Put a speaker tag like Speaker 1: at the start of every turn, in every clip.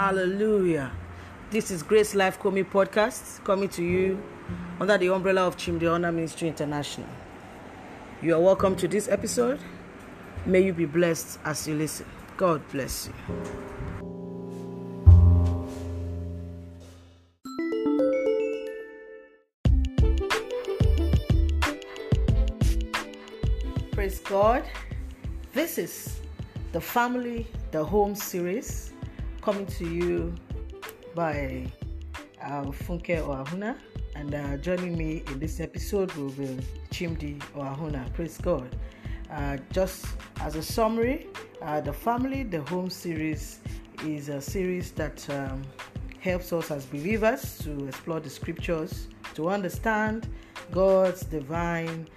Speaker 1: Hallelujah. This is Grace Life Komi podcast coming to you under the umbrella of Chimde Honor Ministry International. You are welcome to this episode. May you be blessed as you listen. God bless you. Praise God. This is the Family, the Home series coming to you by uh, Funke Oahuna. And uh, joining me in this episode will be Chimdi Oahuna. Praise God. Uh, just as a summary, uh, the Family, the Home series is a series that um, helps us as believers to explore the scriptures, to understand God's divine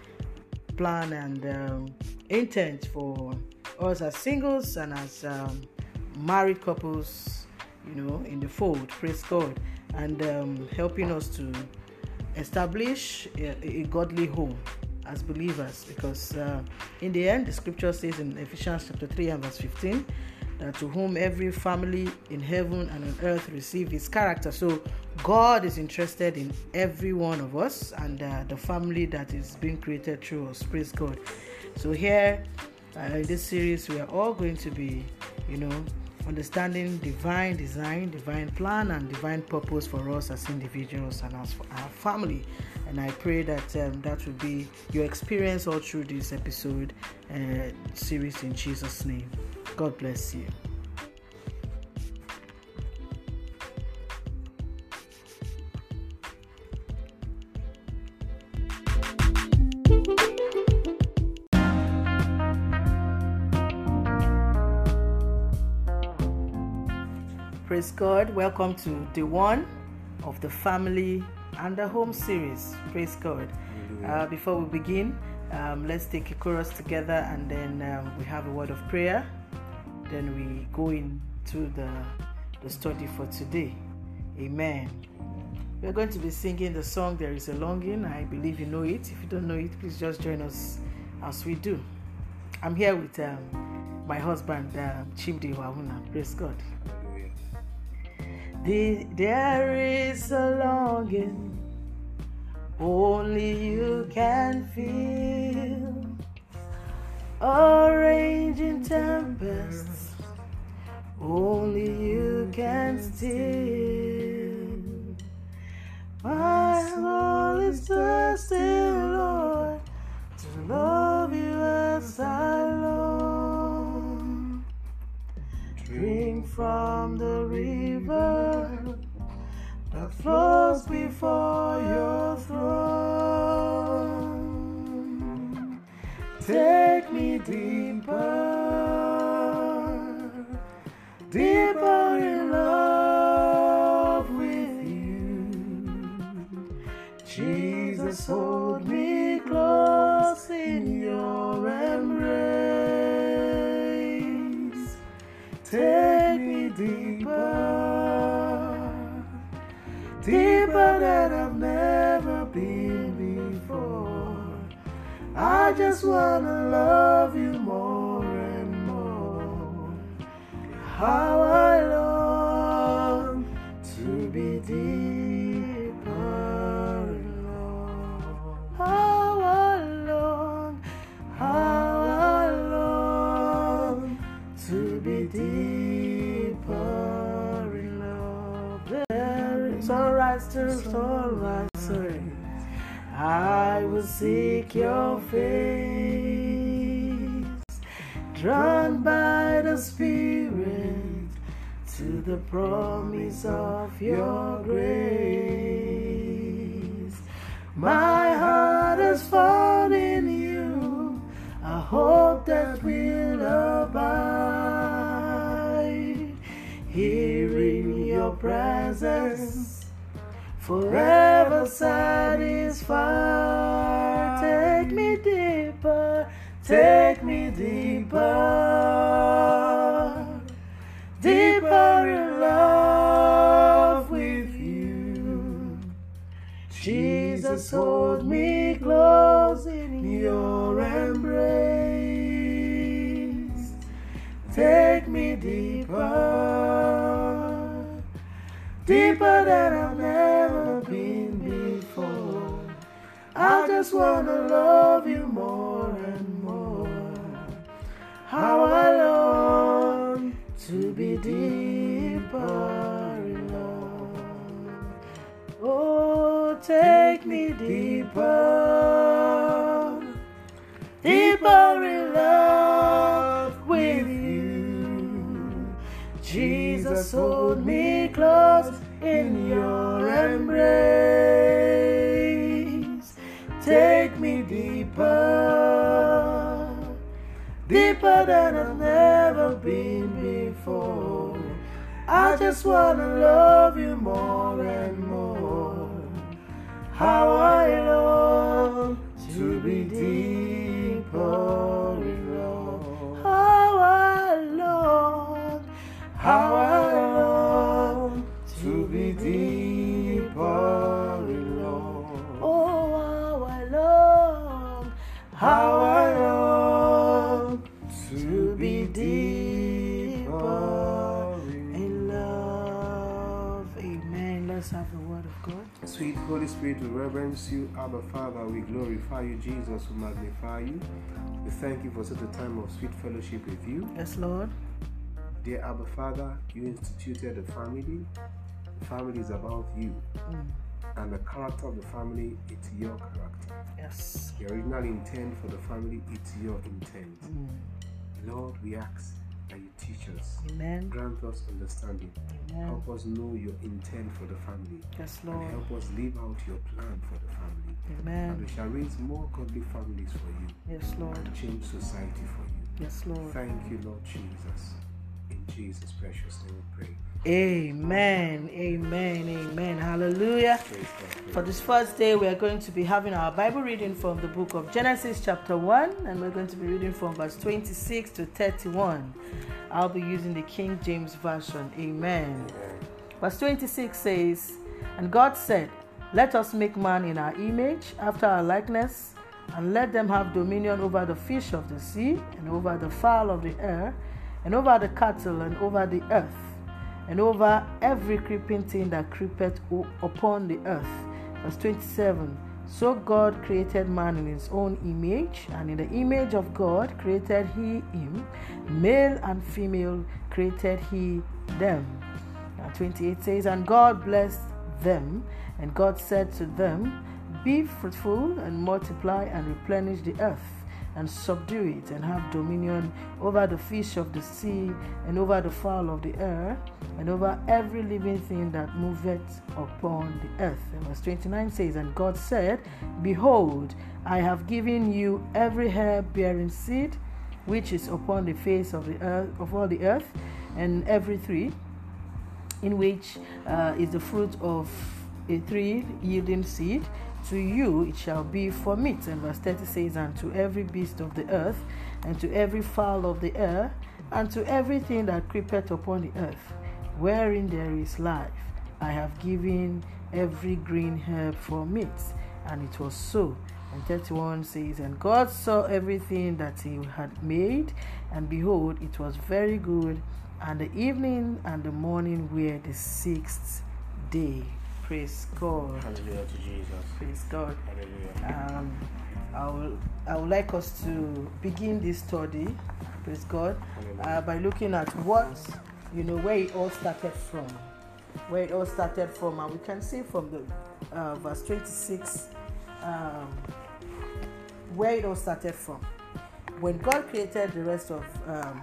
Speaker 1: plan and um, intent for us as singles and as um, married couples, you know, in the fold. Praise God, and um, helping us to establish a, a godly home as believers. Because uh, in the end, the scripture says in Ephesians chapter three and verse fifteen that to whom every family in heaven and on earth receive his character. So God is interested in every one of us and uh, the family that is being created through us. Praise God. So here uh, in this series, we are all going to be, you know, understanding divine design, divine plan, and divine purpose for us as individuals and as our family. And I pray that um, that will be your experience all through this episode uh, series in Jesus' name. God bless you. Praise God. Welcome to the one of the family and the home series. Praise God. Uh, before we begin, um, let's take a chorus together and then um, we have a word of prayer. Then we go into the, the study for today. Amen. We're going to be singing the song There is a Longing. I believe you know it. If you don't know it, please just join us as we do. I'm here with um, my husband, uh, Chimdi Oahuna. Praise God. The, there is a longing only you can feel. A raging tempest only you can still. My soul is thirsty, Lord, to love you as I long. Drink from the river that flows before your throne. Take me deeper, I just wanna love you more and more. How I long to be deeper, Lord. How I long, how I long to be deeper in love. There is sunrise to sunrise, will seek your face, drawn by the Spirit to the promise of your grace. My heart has found in you a hope that will abide here in your presence forever satisfied. Take me deeper, deeper in love with you. Jesus, hold me close in your embrace. Take me deeper, deeper than I've ever been before. I just wanna love you How I long to be deeper love. Oh, take me deeper, deeper in love with you. Jesus, hold me close in your embrace. Take me deeper, deeper than I've never been before. I just wanna love you more and more. How I long to be deeper in love. How I long,
Speaker 2: Abba Father, we glorify you. Jesus, we magnify you. We thank you for such a time of sweet fellowship with you.
Speaker 1: Yes, Lord.
Speaker 2: Dear Abba Father, you instituted a family. The family is about you.
Speaker 1: Mm.
Speaker 2: And the character of the family, it's your character.
Speaker 1: Yes.
Speaker 2: The original intent for the family, it's your intent.
Speaker 1: Mm.
Speaker 2: Lord, we ask that you teach us.
Speaker 1: Amen.
Speaker 2: Grant us understanding.
Speaker 1: Amen.
Speaker 2: Help us know your intent for the family.
Speaker 1: Yes,
Speaker 2: And help us live out your plan for the family. And we shall raise more godly families for you
Speaker 1: Yes, Lord.
Speaker 2: and change society for you.
Speaker 1: Yes, Lord.
Speaker 2: Thank you, Lord Jesus. In Jesus' precious name we pray.
Speaker 1: Amen. Amen. Amen. Hallelujah. For this first day, we are going to be having our Bible reading from the book of Genesis, chapter 1, and we're going to be reading from verse 26 to 31. I'll be using the King James Version. Amen. Verse 26 says, And God said, Let us make man in our image, after our likeness, and let them have dominion over the fish of the sea, and over the fowl of the air, and over the cattle, and over the earth, and over every creeping thing that creepeth upon the earth. Verse 27 So God created man in his own image, and in the image of God created he him, male and female created he them. Now 28 says, And God blessed them, and God said to them, Be fruitful and multiply and replenish the earth, and subdue it, and have dominion over the fish of the sea, and over the fowl of the air, and over every living thing that moveth upon the earth. And verse 29 says, And God said, Behold, I have given you every herb bearing seed, which is upon the face of the earth of all the earth, and every tree in which uh, is the fruit of a tree yielding seed. To you it shall be for meat. And verse 30 says, And to every beast of the earth, and to every fowl of the air, and to everything that creepeth upon the earth, wherein there is life, I have given every green herb for meat. And it was so. And 31 says, And God saw everything that he had made, and behold, it was very good. And the evening and the morning were the sixth day. Praise God.
Speaker 2: Hallelujah to Jesus.
Speaker 1: Praise God.
Speaker 2: Hallelujah.
Speaker 1: Um, I will, I would like us to begin this study, praise God, uh, by looking at what, you know, where it all started from. Where it all started from, and we can see from the uh, verse 26 um, where it all started from. When God created the rest of um,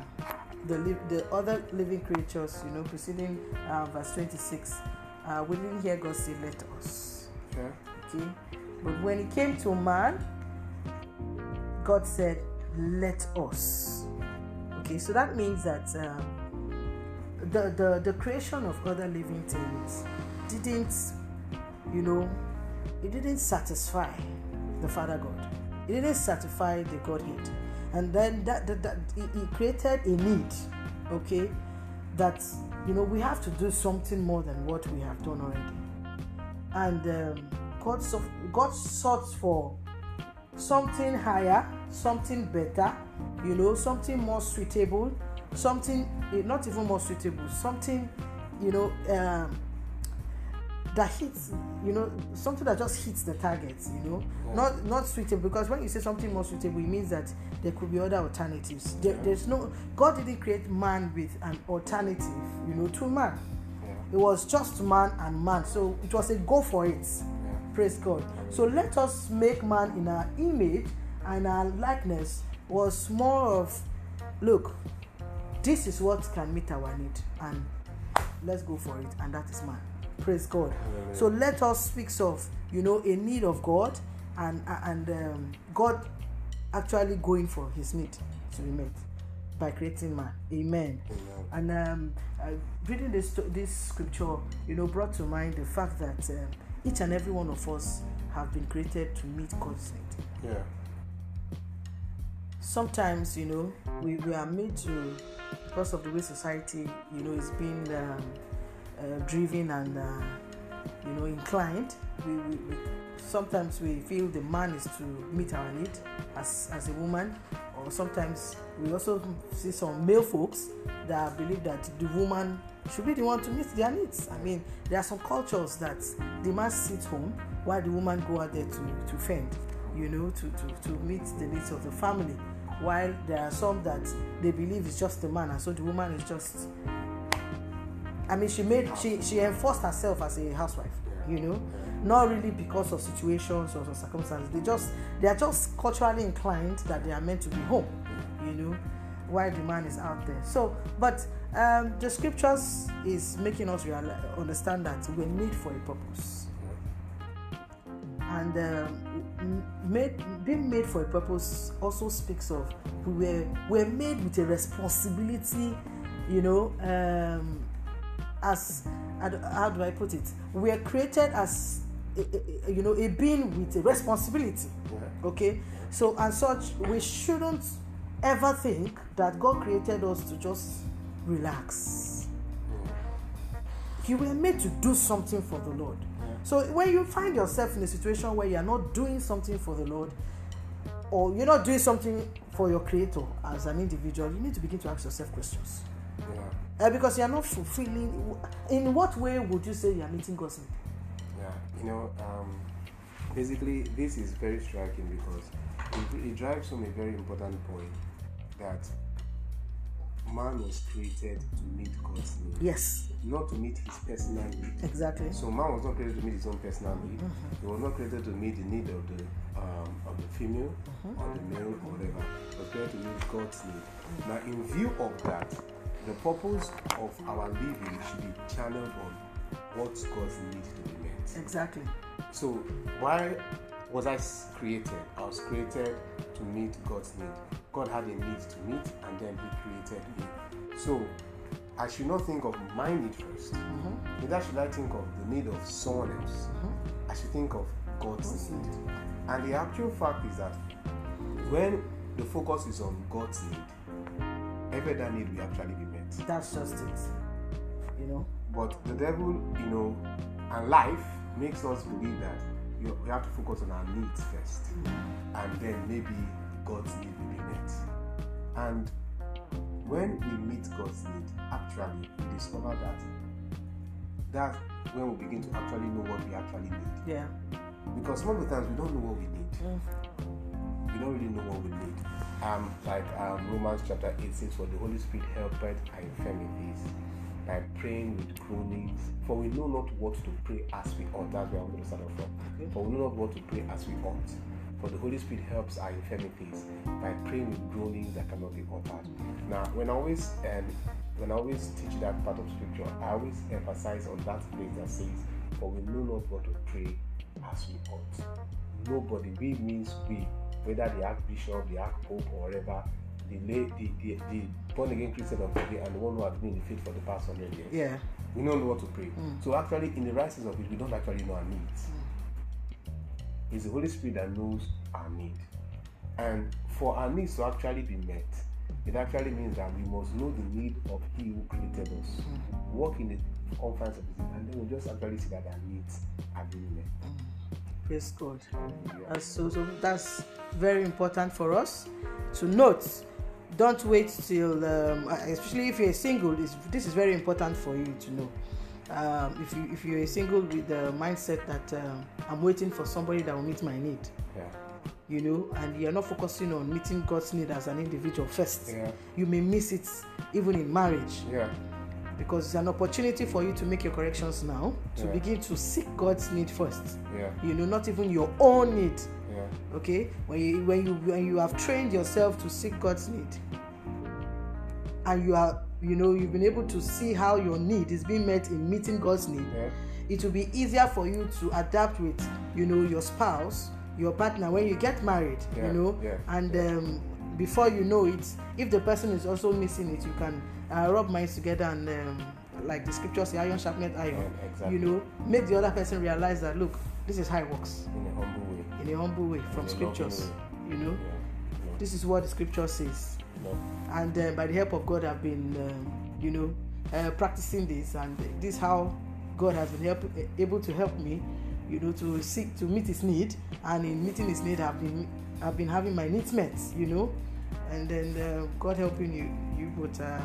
Speaker 1: the, the other living creatures, you know, preceding uh, verse 26, uh, we didn't hear God say, Let us.
Speaker 2: Okay.
Speaker 1: Okay. But when it came to man, God said, Let us. Okay, so that means that um, the, the, the creation of other living things didn't, you know, it didn't satisfy the Father God. It didn't satisfy the Godhead. And then that, that, that it, it created a need, okay, that, you know, we have to do something more than what we have done already and um, God, sought, God sought for something higher, something better, you know, something more suitable, something eh, not even more suitable, something, you know, um, that hits, you know, something that just hits the target, you know,
Speaker 2: Yeah.
Speaker 1: not not suitable. Because when you say something more suitable, it means that there could be other alternatives. There, there's no God didn't create man with an alternative, you know, to man.
Speaker 2: Yeah.
Speaker 1: It was just man and man, so it was a go for it.
Speaker 2: Yeah.
Speaker 1: Praise God. So let us make man in our image and our likeness was more of look, this is what can meet our need, and let's go for it, and that is man. Praise God.
Speaker 2: Hallelujah.
Speaker 1: So let us speak of you know a need of God and and um, God actually going for his need to be met by creating man. Amen.
Speaker 2: Amen.
Speaker 1: And um, uh, reading this this scripture, you know, brought to mind the fact that um, each and every one of us have been created to meet God's need.
Speaker 2: Yeah.
Speaker 1: Sometimes, you know, we, we are made to, because of the way society, you know, is being um, uh, driven and, uh, you know, inclined. We, we, we sometimes we feel the man is to meet our need as as a woman, or sometimes we also see some male folks that believe that the woman should be the one to meet their needs. I mean, there are some cultures that the man sits home while the woman go out there to to fend, you know, to to to meet the needs of the family. While there are some that they believe it's just the man, and so the woman is just I mean, she made she she enforced herself as a housewife. You know, not really because of situations or circumstances. They just they are just culturally inclined that they are meant to be home. You know, while the man is out there. So, but um, the scriptures is making us realize, understand that we're made for a purpose, and um, made being made for a purpose also speaks of we were we're made with a responsibility. You know. Um, as how do- I put it? We are created as a, a- you know a being with a responsibility. Okay, so and such we shouldn't ever think that God created us to just relax. Hmm. You were made to do something for the Lord. So when you find yourself in a situation where you are not doing something for the Lord, or you're not doing something for your Creator as an individual, you need to begin to ask yourself questions.
Speaker 2: Yeah.
Speaker 1: Uh, because you are not fulfilling. In what way would you say you are meeting God's need?
Speaker 2: Yeah, you know, um, basically, this is very striking because it, it drives home a very important point that man was created to meet God's need,
Speaker 1: Yes,
Speaker 2: not to meet his personal need.
Speaker 1: exactly.
Speaker 2: So man was not created to meet his own personal need. He was not created to meet the need of the um, of the female or the male or whatever. He was created to meet God's need. Now, in view of that, the purpose of our living should be channeled on what God's need to be met.
Speaker 1: Exactly.
Speaker 2: So why was I created? I was created to meet God's need. God had a need to meet, and then He created me. So I should not think of my need 1st mm-hmm. Neither should I think of the need of someone else. Mm-hmm. I should think of God's need. And the actual fact is that when the focus is on God's need, every other need will actually be.
Speaker 1: That's just it. You know.
Speaker 2: But the devil, you know, and life makes us believe that you, we have to focus on our needs first, and then maybe God's need will be met. And when we meet God's need, actually, we discover that that's when we begin to actually know what we actually need.
Speaker 1: Yeah.
Speaker 2: Because some of the times we don't know what we need. Mm. We don't really know what we need. Um, like um, Romans chapter 8 says, For the Holy Spirit helped our infirmities by praying with groanings. For we know not what to pray as we ought. That's where I'm going to start off from.
Speaker 1: Okay.
Speaker 2: For we know not what to pray as we ought. For the Holy Spirit helps our infirmities by praying with groanings that cannot be uttered. Now, when I always um, when I always teach that part of scripture, I always emphasize on that place that says, For we know not what to pray as we ought. Nobody, we means we, whether the Archbishop, the Archpope, or whatever, the, lay, the, the, the born again Christian of today and the one who has been in the faith for the past hundred years.
Speaker 1: Yeah.
Speaker 2: We don't know what to pray. Mm. So actually, in the rises of it, we don't actually know our needs. Mm. It's the Holy Spirit that knows our need. And for our needs to actually be met, it actually means that we must know the need of He who created us, mm. walk in the confines of His and then we'll just actually see that our needs are being met.
Speaker 1: Praise God. Uh, so, so that's very important for us to note. Don't wait till, um, especially if you're single. This, this is very important for you to know. um, if you if you're a single with the mindset that um, I'm waiting for somebody that will meet my need,
Speaker 2: Yeah.
Speaker 1: you know, and you're not focusing on meeting God's need as an individual first,
Speaker 2: Yeah.
Speaker 1: you may miss it even in marriage
Speaker 2: Yeah.
Speaker 1: Because it's an opportunity for you to make your corrections now to
Speaker 2: Yeah.
Speaker 1: begin to seek God's need first.
Speaker 2: Yeah.
Speaker 1: You know, not even your own need.
Speaker 2: Yeah.
Speaker 1: Okay, when you when you when you have trained yourself to seek God's need, and you are you know you've been able to see how your need is being met in meeting God's need,
Speaker 2: Yeah.
Speaker 1: it will be easier for you to adapt with you know your spouse your partner when you get married
Speaker 2: Yeah,
Speaker 1: you know
Speaker 2: yeah,
Speaker 1: and um, before you know it if the person is also missing it you can uh, rub minds together and um, like the scripture say iron sharpened iron.
Speaker 2: Yeah, exactly.
Speaker 1: you know make the other person realize that look this is how it works.
Speaker 2: In a humble way.
Speaker 1: in a humble way from scriptures
Speaker 2: loving
Speaker 1: you know?
Speaker 2: Yeah.
Speaker 1: this is what the scripture says. And uh, by the help of God, I've been, um, you know, uh, practicing this, and this is how God has been help, able to help me, you know, to seek to meet His need, and in meeting His need, I've been, I've been having my needs met, you know, and then uh, God helping you, you would uh,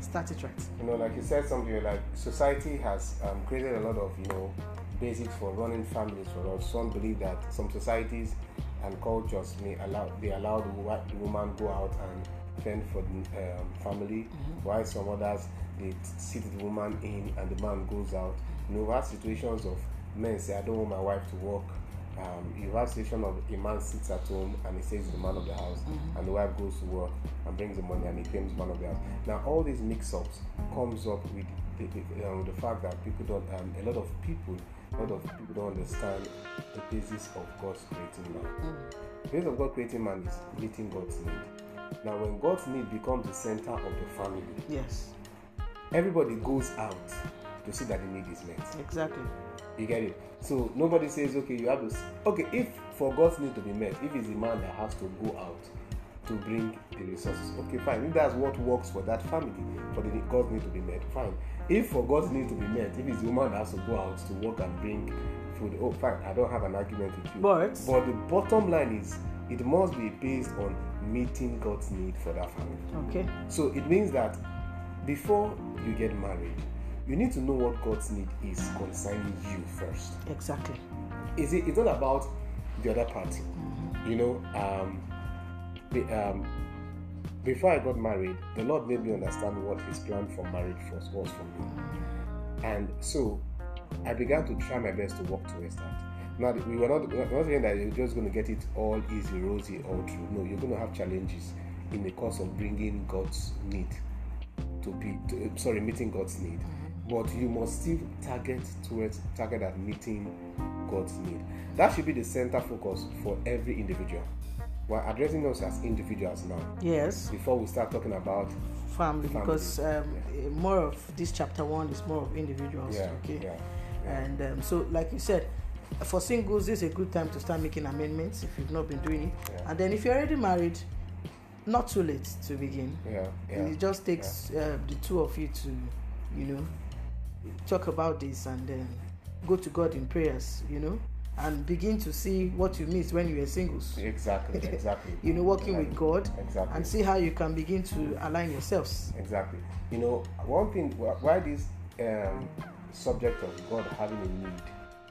Speaker 1: start it right.
Speaker 2: You know, like you said something like society has um, created a lot of you know basics for running families for us. Some believe that some societies and cultures may allow they allow the, wo- the woman go out and fend for the um, family, while some others they sit the woman in and the man goes out. You know, we have situations of men say, "I don't want my wife to work." Um, you have situation of a man sits at home and he says the man of the house, and the wife goes to work and brings the money and he claims man of the house. Now all these mix-ups comes up with the, the, um, the fact that people don't. Um, a lot of people, a lot of people don't understand the basis of God's creating man. The basis of God creating man is meeting God's need. Now, when God's need becomes the center of the family,
Speaker 1: Yes,
Speaker 2: everybody goes out to see that the need is met.
Speaker 1: exactly.
Speaker 2: You get it? So nobody says, okay, you have to. Okay, if for God's need to be met, if it's the man that has to go out to bring the resources, okay, fine. If that's what works for that family, for the God's need to be met, fine. If for God's need to be met, if it's the woman that has to go out to work and bring food, oh, fine. I don't have an argument with you.
Speaker 1: But
Speaker 2: But the bottom line is, it must be based on meeting God's need for that family.
Speaker 1: okay,
Speaker 2: So it means that before you get married, you need to know what God's need is concerning you first.
Speaker 1: exactly.
Speaker 2: Is it? It's not about the other party. You know, um, the, um, before I got married, the Lord made me understand what His plan for marriage was, was for me, and so I began to try my best to walk towards that. Now, we were not, we were not saying that you're just going to get it all easy, rosy, all through. No, you're going to have challenges in the course of bringing God's need to be, to, sorry, meeting God's need. But you must still target towards target at meeting God's need. That should be the center focus for every individual. We're addressing us as individuals now.
Speaker 1: Yes,
Speaker 2: Before we start talking about
Speaker 1: family,
Speaker 2: Family,
Speaker 1: because um, eh, more of this chapter one is more of individuals.
Speaker 2: yeah,
Speaker 1: okay.
Speaker 2: yeah, yeah.
Speaker 1: And um, so, like you said, for singles, this is a good time to start making amendments if you've not been doing it.
Speaker 2: Yeah.
Speaker 1: And then, if you're already married, not too late to begin.
Speaker 2: yeah, yeah.
Speaker 1: It just takes uh, the two of you to, you know, talk about this and then go to God in prayers, you know, and begin to see what you missed when you were singles.
Speaker 2: Exactly, exactly.
Speaker 1: You know, working with God
Speaker 2: Exactly.
Speaker 1: and see how you can begin to align yourselves.
Speaker 2: Exactly. You know, one thing why this um, subject of God having a need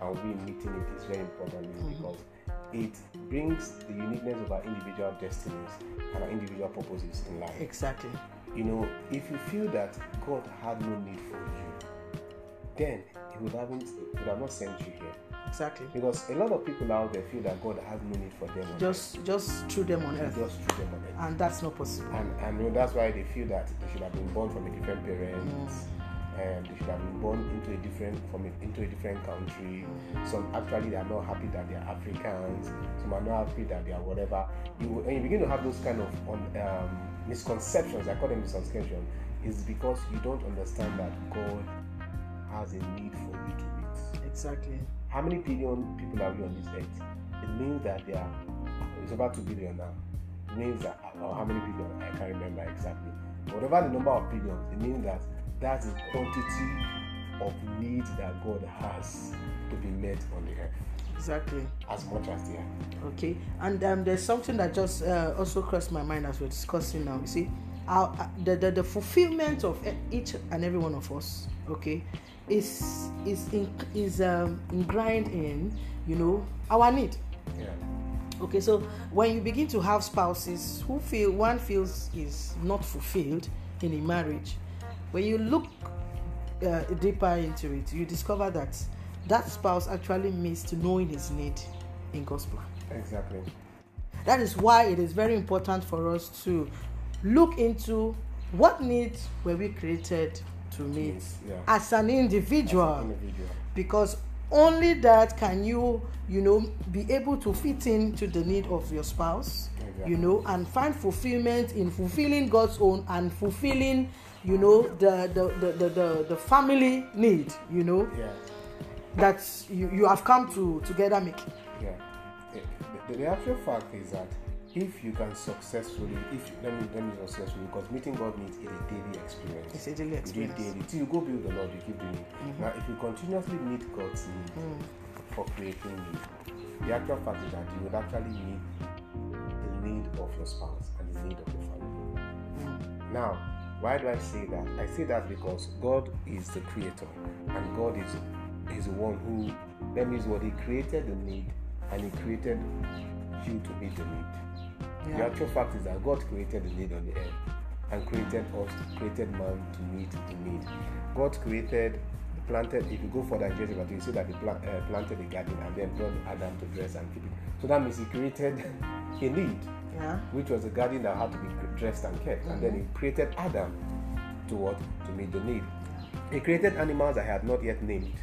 Speaker 2: and we meeting it is very important is because it brings the uniqueness of our individual destinies and our individual purposes in life.
Speaker 1: Exactly.
Speaker 2: You know, if you feel that God had no need for you, then He would haven't would have not sent you here.
Speaker 1: Exactly.
Speaker 2: Because a lot of people out there feel that God has no need for them.
Speaker 1: Just just threw them on
Speaker 2: earth. just treat them on earth.
Speaker 1: And that's not possible.
Speaker 2: and and you know, that's why they feel that they should have been born from a different parents and they should have been born into a different from a, into a different country some actually they are not happy that they are africans some are not happy that they are whatever you and you begin to have those kind of on, um, misconceptions i call them misconceptions is because you don't understand that god has a need for you to meet
Speaker 1: Exactly.
Speaker 2: how many billion people are we on this earth? It means that there are, it's about 2 billion now. It means that, or how many billion? I can't remember exactly. Whatever the number of billions, it means that that's the quantity of need that God has to be met on the earth,
Speaker 1: Exactly.
Speaker 2: as much as there.
Speaker 1: Okay. And um, there's something that just uh, also crossed my mind as we're discussing now. You see, our, uh, the, the the fulfillment of each and every one of us, okay, is is in, is um, ingrained in you know our need.
Speaker 2: Yeah.
Speaker 1: Okay, so when you begin to have spouses who feel one feels is not fulfilled in a marriage, when you look uh, deeper into it, you discover that that spouse actually missed knowing his need in God's plan.
Speaker 2: Exactly.
Speaker 1: That is why it is very important for us to look into what needs were we created to meet
Speaker 2: yeah.
Speaker 1: as an individual
Speaker 2: As an individual.
Speaker 1: because only that can you you know be able to fit into the need of your spouse
Speaker 2: Exactly.
Speaker 1: you know and find fulfillment in fulfilling god's own and fulfilling you know the the the the, the, the family need you know
Speaker 2: Yeah.
Speaker 1: that you, you have come to together make
Speaker 2: Yeah. The, the, the actual fact is that if you can successfully, if you, let me let me successfully, because meeting God needs is a daily experience.
Speaker 1: it's a daily
Speaker 2: You do it
Speaker 1: experience
Speaker 2: daily. Till you go build the Lord, you keep doing it. Now, if you continuously meet God's need
Speaker 1: Mm.
Speaker 2: for creating you, the actual fact is that you would actually meet the need of your spouse and the need of your family.
Speaker 1: Mm.
Speaker 2: Now, why do I say that? I say that because God is the creator, and God is is the one who that means what He created the need, and He created you to meet the need. The actual fact is that God created the need on the earth and created us, created man to meet the need. God created, planted, if you go further in Genesis, you see that he pla- uh, planted a garden and then brought Adam to dress and keep it. So that means he created a need,
Speaker 1: yeah
Speaker 2: which was a garden that had to be dressed and kept. And then he created Adam to what? To meet the need. He created animals that he had not yet named.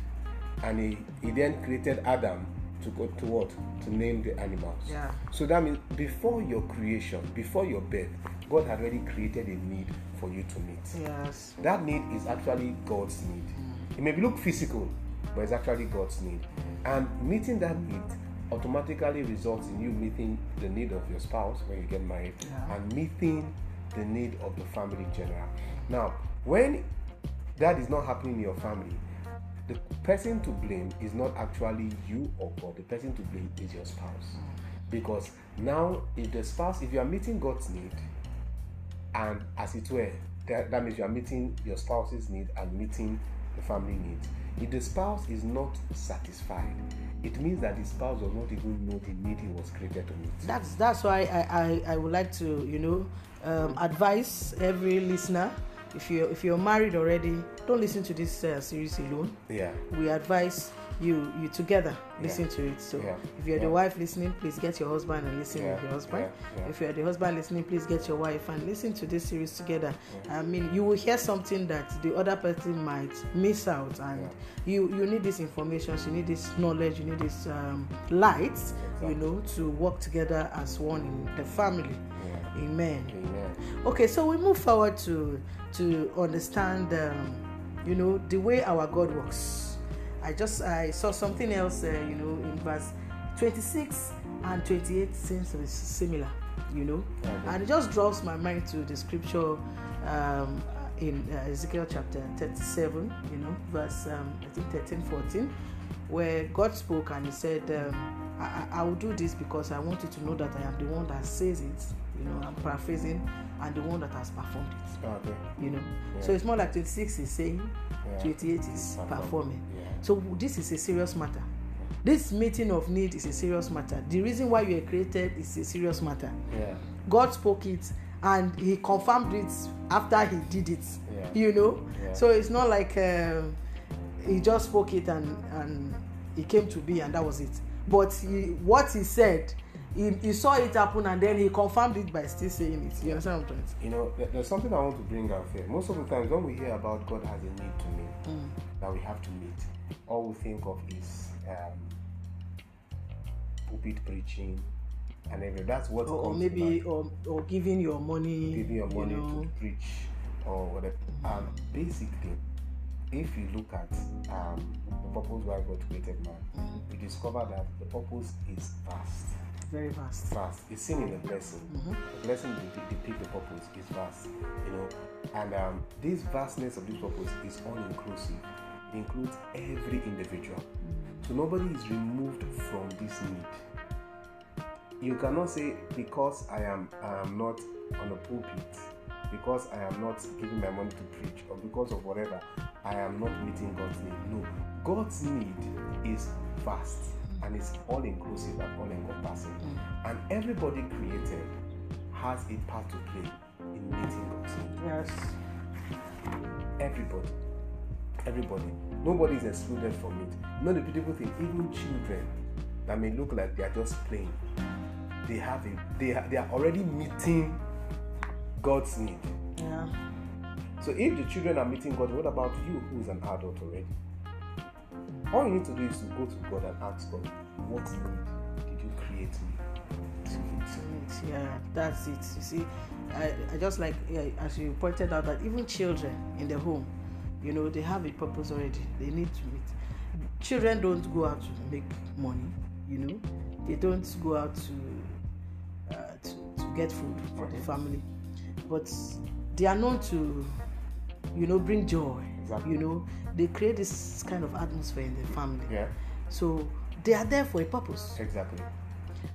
Speaker 2: And he, he then created Adam to go to what? To name the animals.
Speaker 1: yeah
Speaker 2: So that means before your creation, before your birth, God had already created a need for you to meet.
Speaker 1: yes
Speaker 2: That need is actually God's need. Mm. It may look physical, but it's actually God's need. And meeting that need automatically results in you meeting the need of your spouse when you get married
Speaker 1: Yeah.
Speaker 2: and meeting the need of the family in general. Now, when that is not happening in your family, the person to blame is not actually you or God. The person to blame is your spouse. Because now, if the spouse, if you are meeting God's need, and as it were, that, that means you are meeting your spouse's need and meeting the family needs. If the spouse is not satisfied, it means that the spouse does not even know the need he was created to meet.
Speaker 1: that's that's why I, I, I would like to you know um, advise every listener if you if you're married already don't listen to this uh, series alone
Speaker 2: Yeah,
Speaker 1: we advise you you together listen to it so
Speaker 2: Yeah.
Speaker 1: if you're the wife listening please get your husband and listen
Speaker 2: Yeah.
Speaker 1: with your husband
Speaker 2: Yeah. Yeah.
Speaker 1: if you're the husband listening please get your wife and listen to this series together i mean you will hear something that the other person might miss out and you you need this information you need this knowledge you need this um, light you know to work together as one in the family
Speaker 2: yeah.
Speaker 1: Amen
Speaker 2: Amen.
Speaker 1: okay so we move forward to to understand um, you know the way our god works i just i saw something else uh, you know in verse 26 and 28 seems to be similar you know
Speaker 2: Okay.
Speaker 1: and it just draws my mind to the scripture um, in uh, ezekiel chapter 37 you know verse um, i think 13 14 where god spoke and he said um, I, I- I will do this because i want you to know that i am the one that says it you know i'm paraphrasing and the one that has performed it
Speaker 2: Okay.
Speaker 1: you know
Speaker 2: Yeah.
Speaker 1: so it's more like 26 is saying
Speaker 2: Yeah.
Speaker 1: 28 is
Speaker 2: Perform.
Speaker 1: performing
Speaker 2: Yeah.
Speaker 1: so this is a serious matter this meeting of need is a serious matter the reason why you were created is a serious matter
Speaker 2: Yeah.
Speaker 1: god spoke it and he confirmed it after he did it
Speaker 2: Yeah.
Speaker 1: you know
Speaker 2: Yeah.
Speaker 1: so it's not like um, he just spoke it and and it came to be and that was it but he, what he said he, he saw it happen and then he confirmed it by still saying it you understand what i'm trying to say
Speaker 2: You know, there- there's something I want to bring out here. Most of the times, when we hear about God has a need to meet,
Speaker 1: Mm.
Speaker 2: that we have to meet, all we think of is um, pulpit preaching, and everything. That's what
Speaker 1: or, or maybe or, or giving your money
Speaker 2: giving your money
Speaker 1: you know,
Speaker 2: to preach or whatever. Um, basically, if you look at um, the purpose why God created man,
Speaker 1: Mm.
Speaker 2: we discover that the purpose is vast.
Speaker 1: Very vast
Speaker 2: Vast. It's seen in the blessing.
Speaker 1: Mhm.
Speaker 2: The blessing depict, depict the purpose is vast. You know, and um, this vastness of this purpose is all inclusive. It includes every individual. So nobody is removed from this need. You cannot say because I am I am not on a pulpit, because I am not giving my money to preach or because of whatever, I am not meeting God's need. No, God's need is vast and it's all inclusive and all encompassing. Mm. And everybody created has a part to play in meeting God's need.
Speaker 1: Yes.
Speaker 2: Everybody. Everybody. Nobody is excluded from it. Not the beautiful thing, even children that may look like they are just playing, they have a they, are- they are already meeting God's need.
Speaker 1: Yeah.
Speaker 2: So if the children are meeting God, what about you who is an adult already? All you need to do is to go to God and ask God, what need did you create me to meet?
Speaker 1: Yeah, that's it. You see, I, I just like yeah, as you pointed out that even children in the home, you know, they have a purpose already. They need to meet. Children don't go out to make money. You know, they don't go out to uh, to, to get food for the family, but they are known to, you know, bring joy.
Speaker 2: Exactly.
Speaker 1: You know, they create this kind of atmosphere in the family.
Speaker 2: Yeah,
Speaker 1: So they are there for a purpose.
Speaker 2: exactly.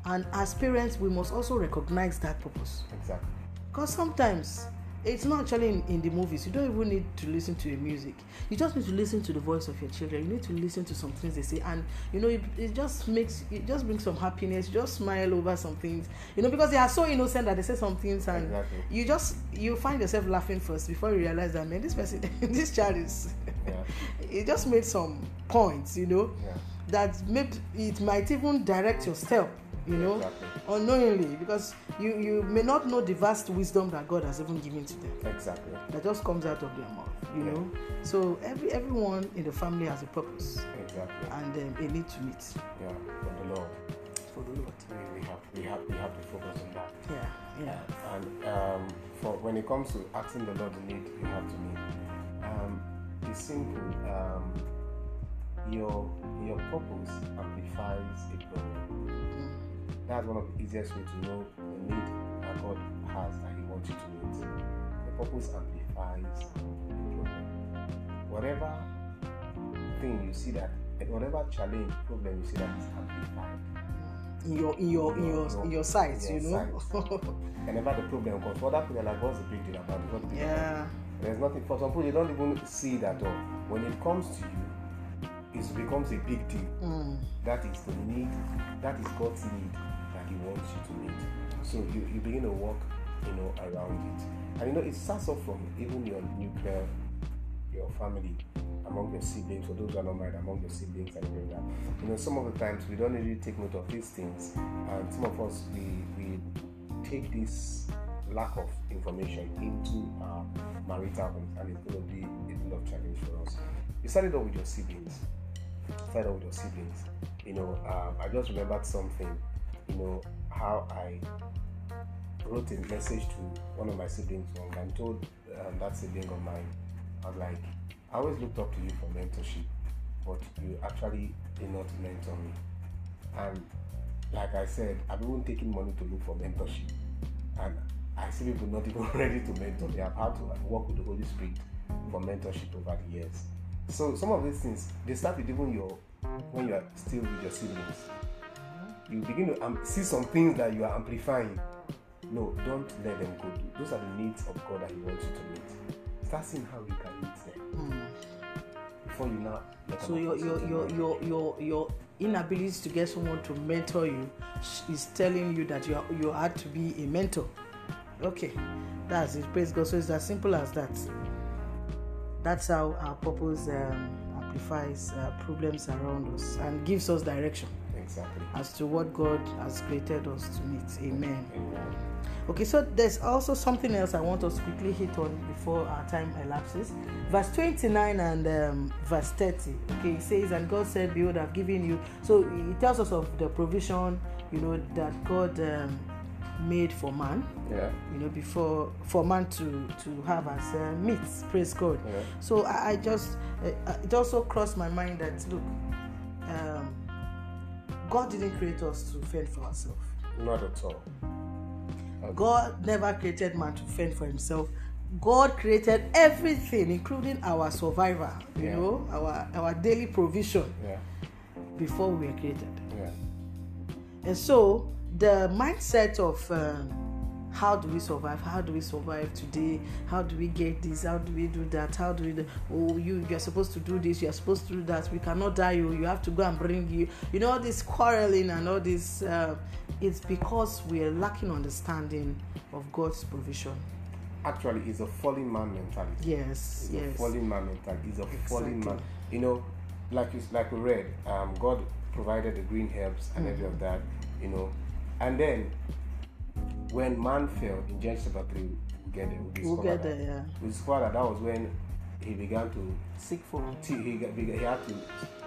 Speaker 1: And as parents, we must also recognize that purpose.
Speaker 2: Exactly.
Speaker 1: Because sometimes it's not actually in, in the movies. You don't even need to listen to a music. You just need to listen to the voice of your children. You need to listen to some things they say, and you know it, it just makes it just brings some happiness. You just smile over some things, you know, because they are so innocent that they say some things, and
Speaker 2: Exactly.
Speaker 1: you just you find yourself laughing first before you realize that man, this person, this child is.
Speaker 2: Yeah.
Speaker 1: it just made some points, you know
Speaker 2: Yeah.
Speaker 1: that maybe it might even direct your step you know
Speaker 2: Exactly.
Speaker 1: unknowingly because you you may not know the vast wisdom that god has even given to them
Speaker 2: Exactly.
Speaker 1: that just comes out of their mouth you
Speaker 2: Yeah.
Speaker 1: know so every everyone in the family has a purpose
Speaker 2: Exactly.
Speaker 1: and um, a need to meet
Speaker 2: Yeah. For the Lord.
Speaker 1: for the lord
Speaker 2: We, we have we have we have to focus on that.
Speaker 1: yeah yeah
Speaker 2: And um, for when it comes to asking the Lord the need you have to meet, um, it's simple. Um, your your purpose amplifies a problem. That's one of the easiest way to know the need that God has that He wants you to meet. The purpose amplifies the problem. Whatever thing you see that, whatever challenge, problem you see that is amplified,
Speaker 1: in your in your in your in your sights
Speaker 2: in
Speaker 1: you know
Speaker 2: whenever the problem comes, for that people like, what's the big deal about it? What's the about
Speaker 1: yeah
Speaker 2: There's nothing for some people they don't even see it at all. When it comes to you, it becomes a big deal.
Speaker 1: mm.
Speaker 2: That is the need, that is God's need that wants you to meet. So you, you begin to walk, you know, around it. And you know, it starts off from even your nuclear, your family, among your siblings, for those who are not married, among your siblings and like that. You know, some of the times we don't really take note of these things, and some of us we we take this lack of information into our marital homes, and it's going to be a lot of challenge for us. You started off with your siblings. Started off with your siblings. You know, um, I just remembered something. You know how I wrote a message to one of my siblings and told um, that sibling of mine, I was like, I always looked up to you for mentorship, but you actually did not mentor me. And like I said, I've even taken money to look for mentorship. And I see people not even ready to mentor. They have had to work with the Holy Spirit for mentorship over the years. So some of these things, they start with even your when you are still with your siblings. You begin to um, see some things that you are amplifying. No, don't let them go. Those are the needs of God that He wants you to meet. Start seeing how you can meet them
Speaker 1: Mm.
Speaker 2: before you now.
Speaker 1: So your your your your your your inability to get someone to mentor you is telling you that you are, you had to be a mentor. Okay, that's it. Praise God. So it's as simple as that. That's how our purpose um, amplifies uh, problems around us and gives us direction
Speaker 2: exactly.
Speaker 1: as to what God has created us to meet. Amen.
Speaker 2: Amen.
Speaker 1: Okay, so there's also something else I want us to quickly hit on before our time elapses. Verse 29 and um, verse 30. Okay, it says, And God said, Behold, I've given you. So it tells us of the provision, you know, that God um, made for man,
Speaker 2: Yeah.
Speaker 1: you know, before for man to to have as uh, meats. Praise God.
Speaker 2: Yeah.
Speaker 1: So I, I just, uh, it also crossed my mind that, look, God didn't create us to fend for ourselves.
Speaker 2: Not at all.
Speaker 1: God never created man to fend for himself. God created everything, including our survival, you
Speaker 2: Yeah.
Speaker 1: know, our, our daily provision
Speaker 2: Yeah.
Speaker 1: before we were created.
Speaker 2: Yeah.
Speaker 1: And so the mindset of um, how do we survive how do we survive today how do we get this how do we do that how do we do oh you you're supposed to do this you're supposed to do that we cannot die you you have to go and bring you you know all this quarreling and all this uh, it's because we're lacking understanding of god's provision
Speaker 2: Actually, it's a fallen man mentality.
Speaker 1: yes
Speaker 2: It's
Speaker 1: yes
Speaker 2: a fallen man mentality. It's a fallen
Speaker 1: Exactly.
Speaker 2: man. You know, like it's like we read, um, God provided the green herbs and every of that. You know, and then when man fell in Genesis chapter three, we get there. We
Speaker 1: we'll
Speaker 2: discover
Speaker 1: get
Speaker 2: that.
Speaker 1: there yeah
Speaker 2: We discover that that was when he began to
Speaker 1: seek for
Speaker 2: he, got- he had to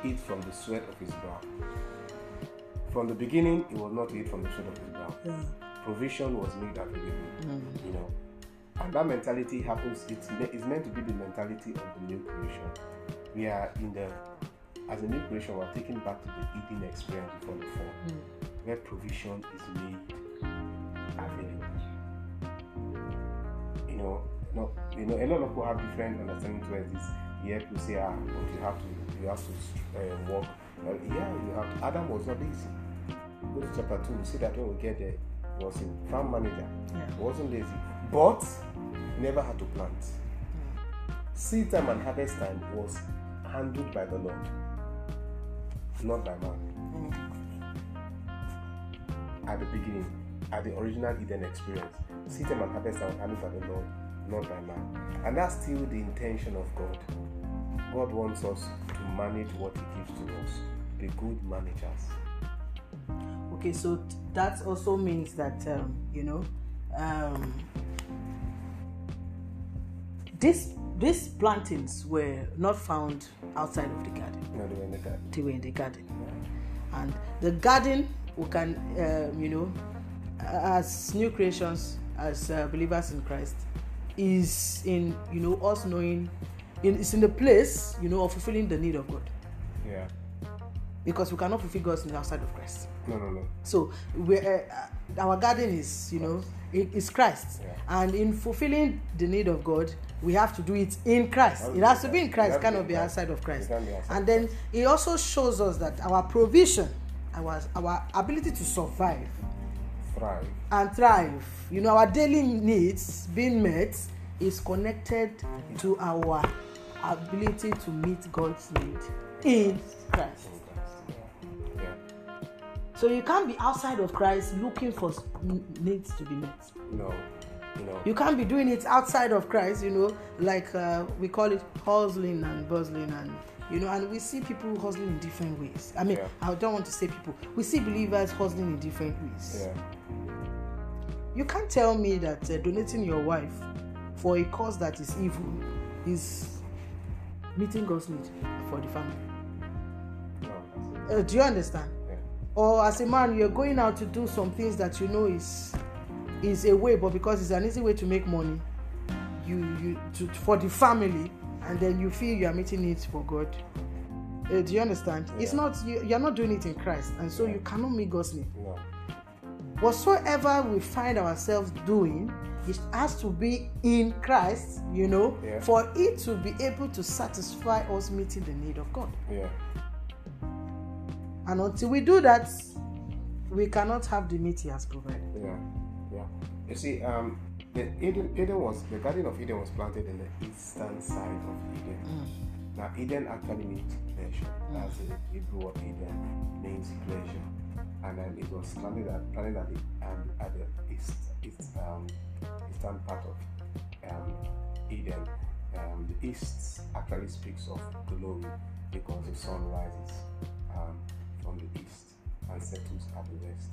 Speaker 2: eat from the sweat of his brow. From the beginning, he was not to eat from the sweat of his brow.
Speaker 1: yeah.
Speaker 2: Provision was made available,
Speaker 1: Mm.
Speaker 2: you know. And that mentality happens, it's, it's meant to be the mentality of the new creation. We are in the, as a new creation, we're taken back to the eating experience before the fall,
Speaker 1: Mm.
Speaker 2: where provision is made know, no, you know, a lot of people have different understanding towards this. Yeah, people say, ah, but you have to, you have to uh, work. Well, yeah, you have to. Adam was not lazy. Go to chapter two. We see that when we get there, he was a farm manager.
Speaker 1: Yeah.
Speaker 2: He wasn't lazy, but never had to plant. Seed time and harvest time was handled by the Lord, not by man. At the beginning, at the original Eden experience, seed time and harvest was handled by the Lord, not by man. And that's still the intention of God. God wants us to manage what He gives to us, be good managers.
Speaker 1: okay so t- that also means that um, you know um, this these plantings were not found outside of the garden
Speaker 2: know, they were in the garden.
Speaker 1: they were in the garden and the garden we can um, you know as new creations as uh, believers in christ is in you know us knowing in, it's in the place you know of fulfilling the need of god
Speaker 2: Yeah.
Speaker 1: because we cannot fulfill god's need outside of christ
Speaker 2: No, no, no.
Speaker 1: so we uh, our garden is you know it is christ
Speaker 2: Yeah.
Speaker 1: and in fulfilling the need of god we have to do it in christ it has to be in christ it cannot be outside of christ
Speaker 2: It can't be outside.
Speaker 1: and then it also shows us that our provision our our ability to survive
Speaker 2: Thrive.
Speaker 1: and thrive you know our daily needs being met is connected to our ability to meet god's need in christ so you can't be outside of christ looking for needs to be met
Speaker 2: No. Know.
Speaker 1: you can't be doing it outside of christ you know like uh, we call it hustling and bustling and you know and we see people hustling in different ways i mean
Speaker 2: Yeah.
Speaker 1: i don't want to say people we see believers hustling in different ways
Speaker 2: Yeah.
Speaker 1: you can't tell me that uh, donating your wife for a cause that is evil is meeting god's need for the family
Speaker 2: No.
Speaker 1: Uh, do you understand
Speaker 2: Yeah.
Speaker 1: or as a man you're going out to do some things that you know is is a way but because it's an easy way to make money you you to, for the family and then you feel you are meeting needs for god Uh, do you understand it's not you, you're not doing it in christ and so
Speaker 2: Yeah.
Speaker 1: you cannot meet god's need
Speaker 2: No.
Speaker 1: whatsoever we find ourselves doing it has to be in christ you know
Speaker 2: Yeah.
Speaker 1: for it to be able to satisfy us meeting the need of god
Speaker 2: Yeah.
Speaker 1: and until we do that we cannot have the meat he has provided
Speaker 2: Yeah. Yeah. You see, um, the Eden, Eden was the Garden of Eden was planted in the eastern side of Eden. Now, Eden actually means pleasure. That's the Hebrew word Eden means pleasure, and then it was planted at planted at the um, at the east, east um, eastern part of um, Eden. Um, the east actually speaks of glory because the sun rises um, from the east and settles at the west.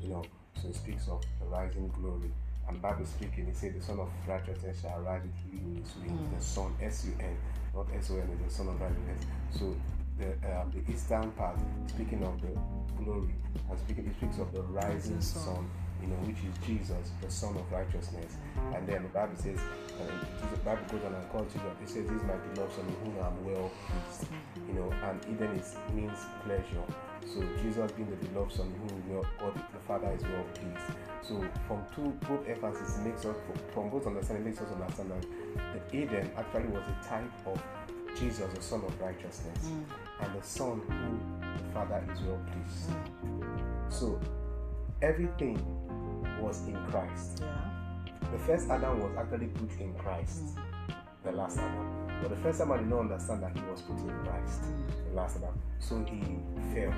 Speaker 2: You know, so it speaks of the rising glory. And Bible speaking, it said the son of righteousness shall rise with healing in his wings. The sun, S-U-N, not S-O-N, is the son of righteousness. So the um, the eastern part, speaking of the glory, and speaking, it speaks of the rising
Speaker 1: Rising sun.
Speaker 2: You know, which is Jesus, the son of righteousness. And then the Bible says, uh, the Bible goes on and calls Jesus, it says, this is my beloved son whom I am well pleased. You know, and Eden is means pleasure. So Jesus being the beloved son whom God the Father is well pleased. So from two both emphasis makes us from both understanding makes us understand that the Eden actually was a type of Jesus, the Son of Righteousness, and the Son who the Father is well pleased. So everything was in Christ.
Speaker 1: yeah
Speaker 2: The first Adam was actually put in Christ, mm. the last Adam. But the first Adam did not understand that he was put in Christ, mm. the last Adam. So he fell.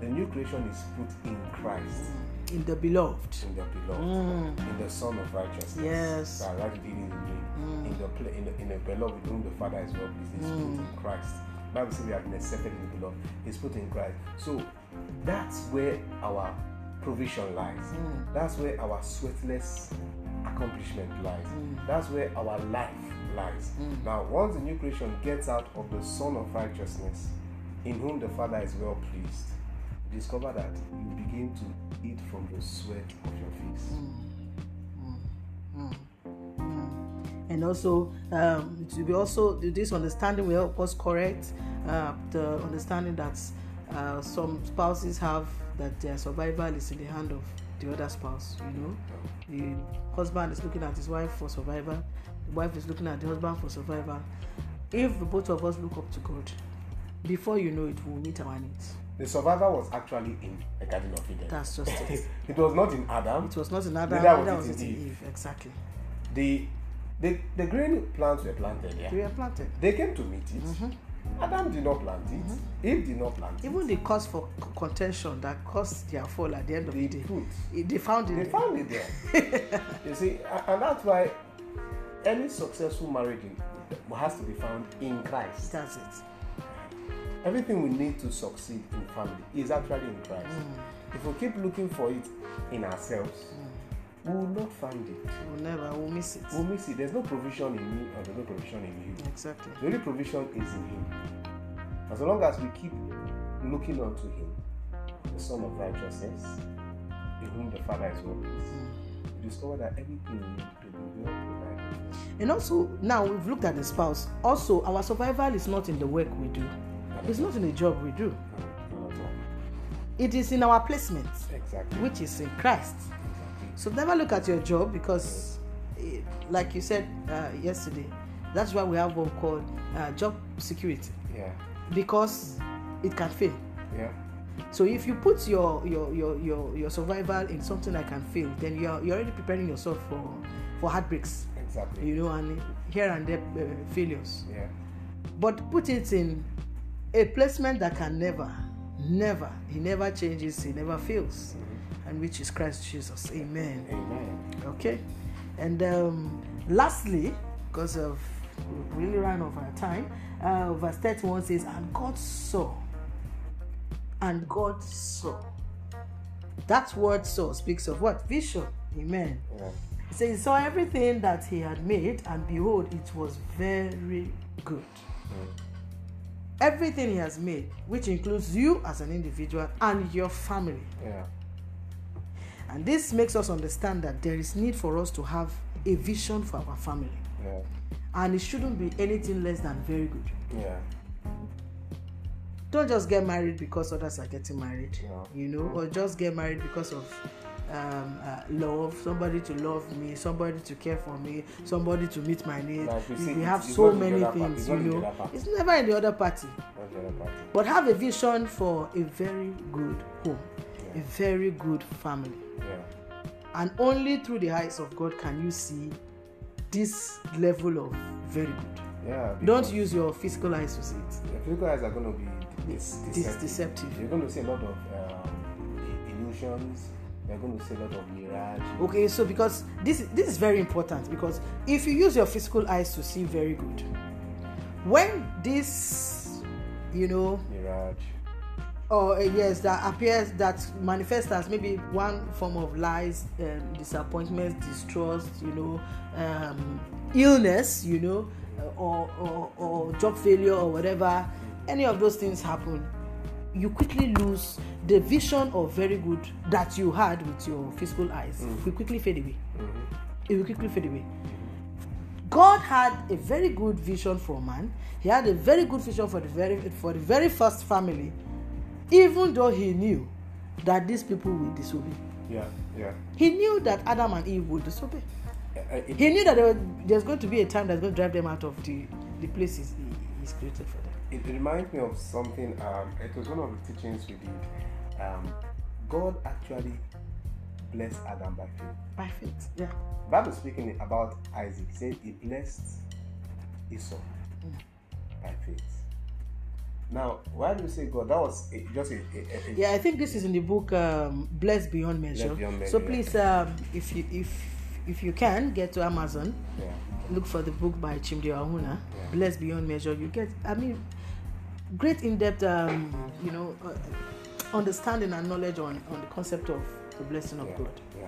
Speaker 2: The new creation is put in Christ, mm.
Speaker 1: In the beloved.
Speaker 2: in the beloved,
Speaker 1: Mm.
Speaker 2: in the Son of Righteousness.
Speaker 1: Yes.
Speaker 2: That right within in me, in the in the, in the beloved, whom the Father is well pleased, is put in Christ. Bible says we have been accepted in the beloved. Is put in Christ. So that's where our provision lies. Mm. That's where our sweatless accomplishment lies. Mm. That's where our life lies. Mm. Now, once the new creation gets out of the Son of Righteousness, in whom the Father is well pleased, you discover that you begin to eat from the sweat of your face.
Speaker 1: and also um, to be also this understanding will help us correct uh, the understanding that uh, some spouses have that their survival is in the hand of the other spouse you know the husband is looking at his wife for survival the wife is looking at the husband for survival if both of us look up to god before you know it we'll meet our needs
Speaker 2: The survivor was actually in the Garden of Eden.
Speaker 1: that's just it
Speaker 2: it was not in Adam.
Speaker 1: it was not in adam
Speaker 2: Neither was
Speaker 1: was it
Speaker 2: in Eve.
Speaker 1: eve exactly
Speaker 2: The, the the grain plants were planted
Speaker 1: we
Speaker 2: there.
Speaker 1: are planted
Speaker 2: They came to meet it. Mm-hmm. Adam did not plant it. Eve did not plant it.
Speaker 1: even the cause for contention that caused their fall at the end of
Speaker 2: They
Speaker 1: the day
Speaker 2: put.
Speaker 1: it- they found it
Speaker 2: They found it there. you see, and that's why any successful marriage has to be found in Christ.
Speaker 1: that's it
Speaker 2: Everything we need to succeed in family is actually in Christ. If we keep looking for it in ourselves, we will not find it.
Speaker 1: we'll never we'll miss it
Speaker 2: We'll miss it. There's no provision in me or uh, there's no provision in you.
Speaker 1: exactly
Speaker 2: The only provision is in Him. As long as we keep looking unto Him, the Son of Righteousness, in whom the Father is well pleased, we discover that everything we need to be well provided
Speaker 1: and also now we've looked at the spouse also our survival is not in the work we do it's not in the job we do
Speaker 2: Not at all.
Speaker 1: it is in our placement
Speaker 2: Exactly.
Speaker 1: which is in christ. So never look at your job because eh, like you said uh, yesterday that's why we have what we call uh, job security
Speaker 2: Yeah.
Speaker 1: because it can fail
Speaker 2: Yeah.
Speaker 1: So if you put your your your your, your survival in something that can fail, then you're you're already preparing yourself for for heartbreaks,
Speaker 2: Exactly.
Speaker 1: you know, and here and there uh, failures.
Speaker 2: Yeah.
Speaker 1: But put it in a placement that can never, never, he never changes, he never fails, and which is Christ Jesus. Amen.
Speaker 2: Amen.
Speaker 1: Okay, and um, lastly, because of we really ran over our time, uh, verse 31 says, And God saw, and God saw. That word saw speaks of what? Vision. Amen.
Speaker 2: Yeah.
Speaker 1: It says, He saw everything that He had made, and behold, it was very good. Everything He has made, which includes you as an individual and your family.
Speaker 2: Yeah.
Speaker 1: And this makes us understand that there is need for us to have a vision for our family.
Speaker 2: Yeah.
Speaker 1: And it shouldn't be anything less than very good.
Speaker 2: Yeah.
Speaker 1: Don't just get married because others are getting married,
Speaker 2: No.
Speaker 1: you know, or just get married because of um, uh, love, somebody to love me, somebody to care for me, somebody to meet my needs.
Speaker 2: Like we
Speaker 1: we, have so many things, you know.
Speaker 2: party.
Speaker 1: It's never in the other party.
Speaker 2: The other part.
Speaker 1: But have a vision for a very good home, a
Speaker 2: Yeah.
Speaker 1: very good family.
Speaker 2: Yeah.
Speaker 1: And only through the eyes of God can you see this level of very good.
Speaker 2: Yeah.
Speaker 1: Don't use your physical eyes to see it.
Speaker 2: The physical eyes are going to be
Speaker 1: This
Speaker 2: deceptive.
Speaker 1: deceptive.
Speaker 2: You're going to see a lot of um, illusions. You're going to see a lot of mirage.
Speaker 1: Okay, so because this this is very important because if you use your physical eyes to see very good, when this, you know,
Speaker 2: Mirage.
Speaker 1: Or uh, yes, that appears that manifests as maybe one form of lies, um, disappointment, distrust, you know, um, illness, you know, uh, or, or or job failure or whatever, any of those things happen, you quickly lose the vision of very good that you had with your physical eyes. Will quickly fade away. It will quickly fade away. God had a very good vision for man. He had a very good vision for the very for the very first family, even though he knew that these people will disobey.
Speaker 2: Yeah. Yeah.
Speaker 1: He knew that Adam and Eve would disobey.
Speaker 2: Uh, it-
Speaker 1: He knew that there were, there's going to be a time that's going to drive them out of the, the places he, he's created for them.
Speaker 2: It reminds me of something. Um, it was one of the teachings we did. Um, God actually blessed Adam by faith.
Speaker 1: By faith. Yeah.
Speaker 2: Bible speaking about Isaac, saying he blessed Esau by faith. Now, why do you say God? That was a, just a, a, a,
Speaker 1: Yeah, I think this is in the book um, Blessed Beyond Measure.
Speaker 2: Beyond
Speaker 1: so
Speaker 2: Measure,
Speaker 1: please, um, if you if if you can get to Amazon,
Speaker 2: yeah.
Speaker 1: look for the book by Chimdi Oahuna,
Speaker 2: Yeah.
Speaker 1: Blessed Beyond Measure. You get, I mean, great in-depth, um, you know, uh, understanding and knowledge on on the concept of the blessing of
Speaker 2: yeah,
Speaker 1: God.
Speaker 2: yeah.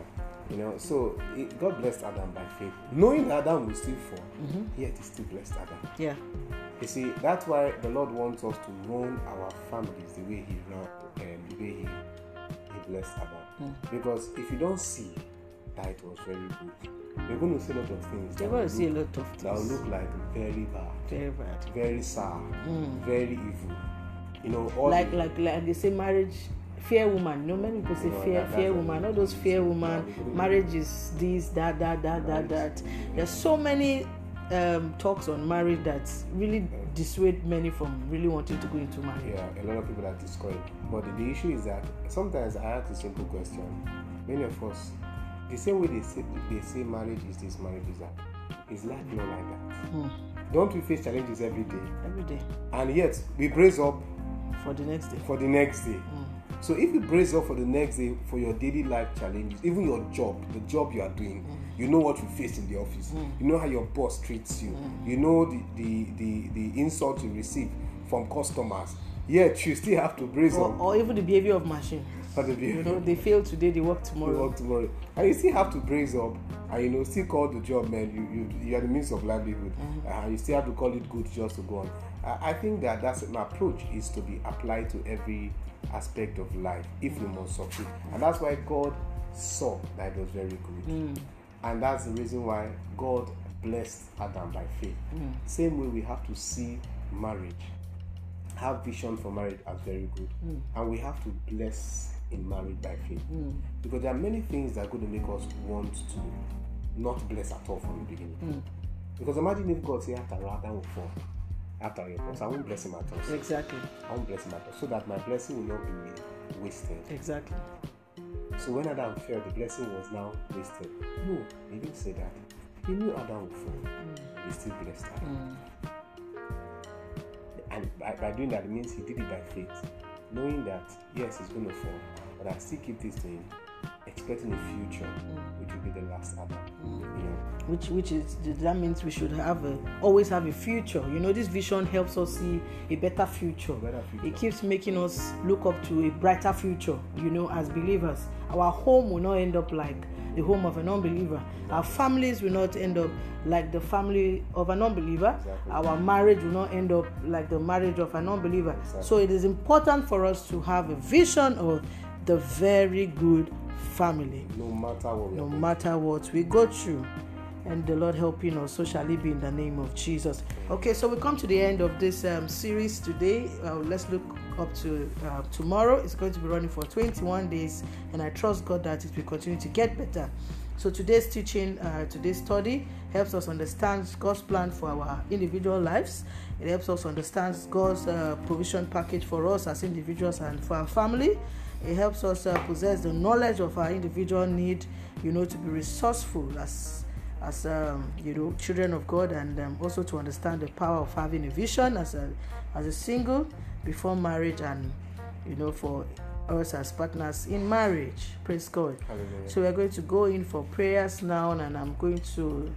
Speaker 2: You know, so it, God blessed Adam by faith, knowing Adam will still fall,
Speaker 1: Mm-hmm.
Speaker 2: yet He still blessed Adam.
Speaker 1: Yeah.
Speaker 2: You see, that's why the Lord wants us to run our families the way He ran, um, the way He, he blessed Adam. Because if you don't see that it was very good, you're going to see a lot of things
Speaker 1: You're going to see a lot of things
Speaker 2: that will look like very bad,
Speaker 1: Very bad.
Speaker 2: very sour,
Speaker 1: Mm.
Speaker 2: very evil. You know, all
Speaker 1: Like
Speaker 2: the-
Speaker 1: like like they say, marriage. Fear woman. You know, many people say
Speaker 2: No,
Speaker 1: fear,
Speaker 2: that-
Speaker 1: fear woman. All those fear woman.
Speaker 2: Yeah, we-
Speaker 1: Marriage is this, that, that, that, that, that. There's so many um, talks on marriage that really dissuade many from really wanting to go into marriage.
Speaker 2: Yeah, a lot of people are discouraged. But the, the issue is that sometimes I ask a simple question. Many of us, the same way they say they say marriage is this, marriage is that, is life not like that?
Speaker 1: Hmm.
Speaker 2: Don't we face challenges every day?
Speaker 1: Every day
Speaker 2: And yet we brace up
Speaker 1: for the next day.
Speaker 2: for the next day.
Speaker 1: Hmm.
Speaker 2: So if you brace up for the next day for your daily life challenges, even your job, the job you are doing,
Speaker 1: Hmm.
Speaker 2: You know what you face in the office. You know how your boss treats you. You know the, the, the, the insult you receive from customers. Yet you still have to brace
Speaker 1: Or, or even the behavior of machine.
Speaker 2: for the
Speaker 1: You
Speaker 2: behavior.
Speaker 1: know, they fail today, they work
Speaker 2: to
Speaker 1: tomorrow.
Speaker 2: work tomorrow. And you still have to brace up and you know still call the job man. You you, you are the means of livelihood. Uh, you still have to call it good just to go on. I, I think that that's my approach is to be applied to every aspect of life if we must succeed. And that's why God saw that it was very good. And that's the reason why God blessed Adam by faith. Hmm. Same way we have to see marriage, have vision for marriage as very good. Hmm. And we have to bless in marriage by faith. Hmm. Because there are many things that are going to make us want to not bless at all from the beginning. Because imagine if God say after Adam will fall, after your cross, I won't bless him at all.
Speaker 1: Exactly.
Speaker 2: I won't bless him at all. So that my blessing will not be wasted.
Speaker 1: Exactly.
Speaker 2: So when Adam fell, the blessing was now wasted. No, he didn't say that. He knew Adam would fall. Mm. He still blessed Adam. Mm. And by, by doing that, it means he did it by faith, knowing that yes, he's going to fall, but I still keep this to him, expecting a future which will be the last Adam. You know,
Speaker 1: which which is that means we should have a always have a future you know this vision helps us see a better future
Speaker 2: better future.
Speaker 1: it keeps making us look up to a brighter future you know as believers our home will not end up like the home of an unbeliever our families will not end up like the family of an unbeliever
Speaker 2: Exactly.
Speaker 1: our marriage will not end up like the marriage of an unbeliever
Speaker 2: Exactly.
Speaker 1: so it is important for us to have a vision of the very good family.
Speaker 2: No matter what we
Speaker 1: no matter what we go through. And the lord helping us so shall it be in the name of jesus. Okay so we come to the end of this um, series today. Uh, let's look up to uh, tomorrow. It's going to be running for 21 days. And i trust god that it will continue to get better. So today's teaching uh, today's study helps us understand god's plan for our individual lives. It helps us understand god's uh, provision package for us as individuals and for our family it helps us uh, possess the knowledge of our individual need you know to be resourceful as as um, you know children of god and um, also to understand the power of having a vision as a as a single before marriage and you know for us as partners in marriage. Praise god.
Speaker 2: Hallelujah.
Speaker 1: so we're going to go in for prayers now and i'm going to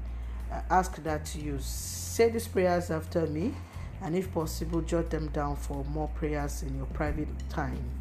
Speaker 1: uh, ask that you say these prayers after me and if possible jot them down for more prayers in your private time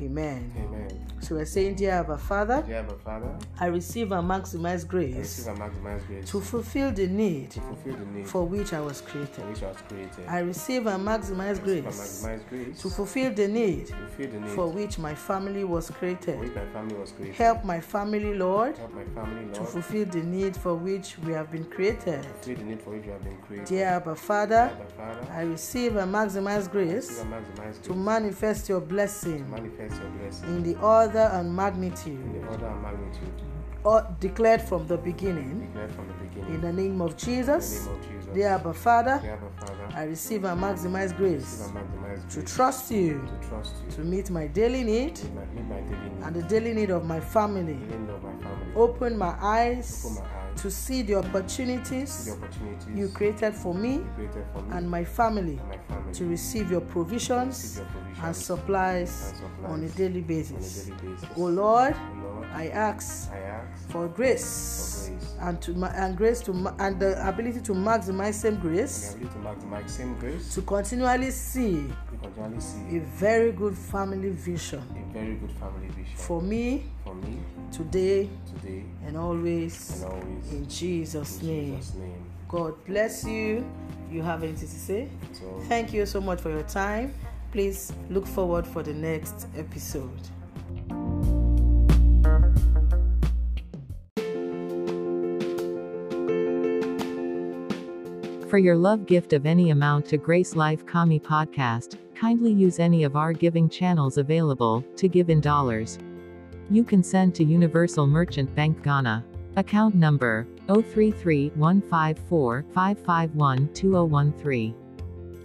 Speaker 1: amen
Speaker 2: Amen.
Speaker 1: so we're saying dear Abba father
Speaker 2: Dear Abba Father,
Speaker 1: i receive and maximize
Speaker 2: I
Speaker 1: grace
Speaker 2: receive and maximize grace
Speaker 1: to fulfill the need
Speaker 2: to fulfill the need
Speaker 1: for which i was
Speaker 2: for
Speaker 1: created
Speaker 2: which I was created.
Speaker 1: i receive and maximize
Speaker 2: receive and
Speaker 1: grace
Speaker 2: maximize grace
Speaker 1: to fulfill the need
Speaker 2: to fulfill the need
Speaker 1: for which my family was
Speaker 2: for
Speaker 1: created
Speaker 2: which my family was created.
Speaker 1: help my family lord
Speaker 2: Help my family,
Speaker 1: to fulfill the need for which we have been created.
Speaker 2: fulfill the need for which you have been created.
Speaker 1: Dear Abba Father,
Speaker 2: Abba Father,
Speaker 1: I receive and maximize
Speaker 2: receive
Speaker 1: grace
Speaker 2: and maximize
Speaker 1: to manifest your blessing
Speaker 2: manifest your blessing
Speaker 1: in the order and
Speaker 2: in
Speaker 1: magnitude
Speaker 2: the order and magnitude
Speaker 1: uh, declared from the beginning.
Speaker 2: declared from the beginning.
Speaker 1: In the name of
Speaker 2: In
Speaker 1: Jesus,
Speaker 2: the name of Jesus.
Speaker 1: dear Abba Father,
Speaker 2: Dear Abba Father,
Speaker 1: I receive and maximize grace
Speaker 2: and maximize
Speaker 1: to trust you,
Speaker 2: to trust you,
Speaker 1: to meet my daily need
Speaker 2: my, my daily need,
Speaker 1: and the daily need of my family.
Speaker 2: of my family.
Speaker 1: Open my eyes
Speaker 2: Open my eyes
Speaker 1: to see the opportunities
Speaker 2: the opportunities
Speaker 1: you created for me
Speaker 2: created for me
Speaker 1: and my family
Speaker 2: and my family
Speaker 1: to receive your provisions
Speaker 2: receive your provisions
Speaker 1: and supplies
Speaker 2: and supplies
Speaker 1: on a daily
Speaker 2: on a
Speaker 1: basis.
Speaker 2: daily basis.
Speaker 1: O Lord,
Speaker 2: O Lord,
Speaker 1: I ask
Speaker 2: I ask
Speaker 1: for grace
Speaker 2: For grace.
Speaker 1: and to ma- and grace to ma- and the ability to maximize same grace
Speaker 2: to maximize same grace
Speaker 1: to continually see
Speaker 2: to continually see
Speaker 1: a very good family vision
Speaker 2: a very good family vision
Speaker 1: for me
Speaker 2: for me
Speaker 1: today
Speaker 2: today
Speaker 1: and always
Speaker 2: and always.
Speaker 1: in Jesus'
Speaker 2: In
Speaker 1: name.
Speaker 2: Jesus' name.
Speaker 1: God bless you. You have anything to say?
Speaker 2: So,
Speaker 1: Thank you so much for your time. Please look forward for the next episode.
Speaker 3: For your love gift of any amount to Grace Life Komi podcast, kindly use any of our giving channels available to give in dollars. You can send to Universal Merchant Bank Ghana. Account number 033-154-551-2013.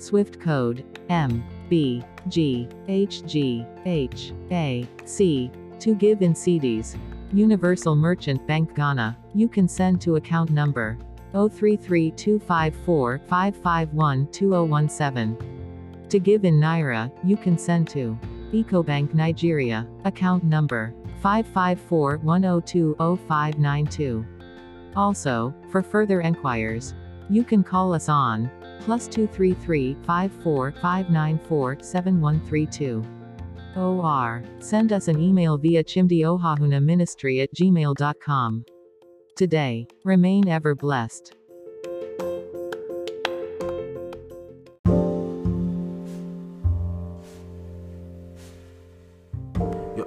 Speaker 3: Swift code M B G H G H A C to give in cedis. Universal Merchant Bank Ghana. You can send to account number 033-254-551-2017. To give in Naira, you can send to EcoBank Nigeria, account number 554-102-0592. Also, for further enquiries, you can call us on plus 233-54-594-7132. OR. Send us an email via chimdioahunaministry at gmail.com. Today, remain ever blessed.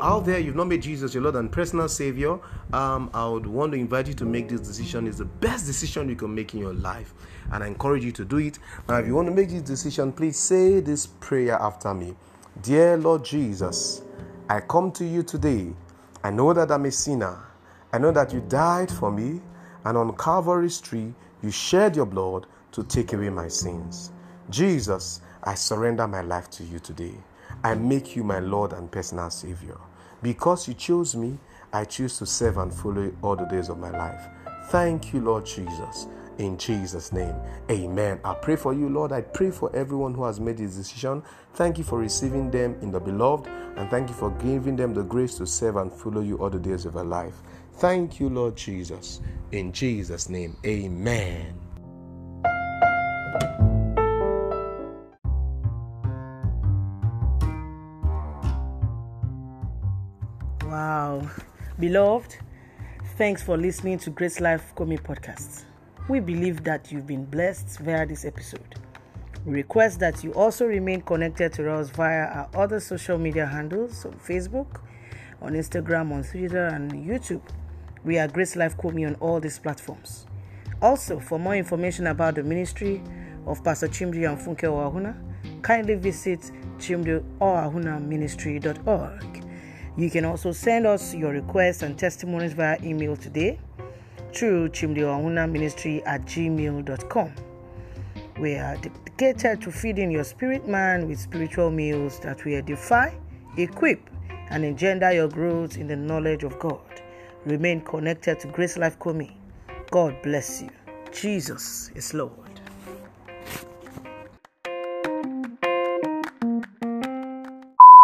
Speaker 2: Out there, you've not made Jesus your Lord and personal Savior. Um, I would want to invite you to make this decision. It's the best decision you can make in your life, and I encourage you to do it. Now, if you want to make this decision, please say this prayer after me. Dear Lord Jesus, I come to you today. I know that I'm a sinner. I know that you died for me, and on Calvary's tree, you shed your blood to take away my sins. Jesus, I surrender my life to you today. I make you my Lord and personal Savior. Because you chose me, I choose to serve and follow you all the days of my life. Thank you, Lord Jesus. In Jesus' name, amen. I pray for you, Lord. I pray for everyone who has made this decision. Thank you for receiving them in the beloved, and thank you for giving them the grace to serve and follow you all the days of their life. Thank you, Lord Jesus. In Jesus' name, amen.
Speaker 1: Beloved, thanks for listening to Grace Life Komi podcast. We believe that you've been blessed via this episode. We request that you also remain connected to us via our other social media handles on Facebook, on Instagram, on Twitter, and YouTube. We are Grace Life Komi on all these platforms. Also, for more information about the ministry of Pastor Chimdi and Funke Oahuna, kindly visit chimdioahunaministry.org. You can also send us your requests and testimonies via email today through chimdioahunaministry at gmail.com. We are dedicated to feeding your spirit man with spiritual meals that will edify, equip, and engender your growth in the knowledge of God. Remain connected to Grace Life Komi. God bless you. Jesus is Lord.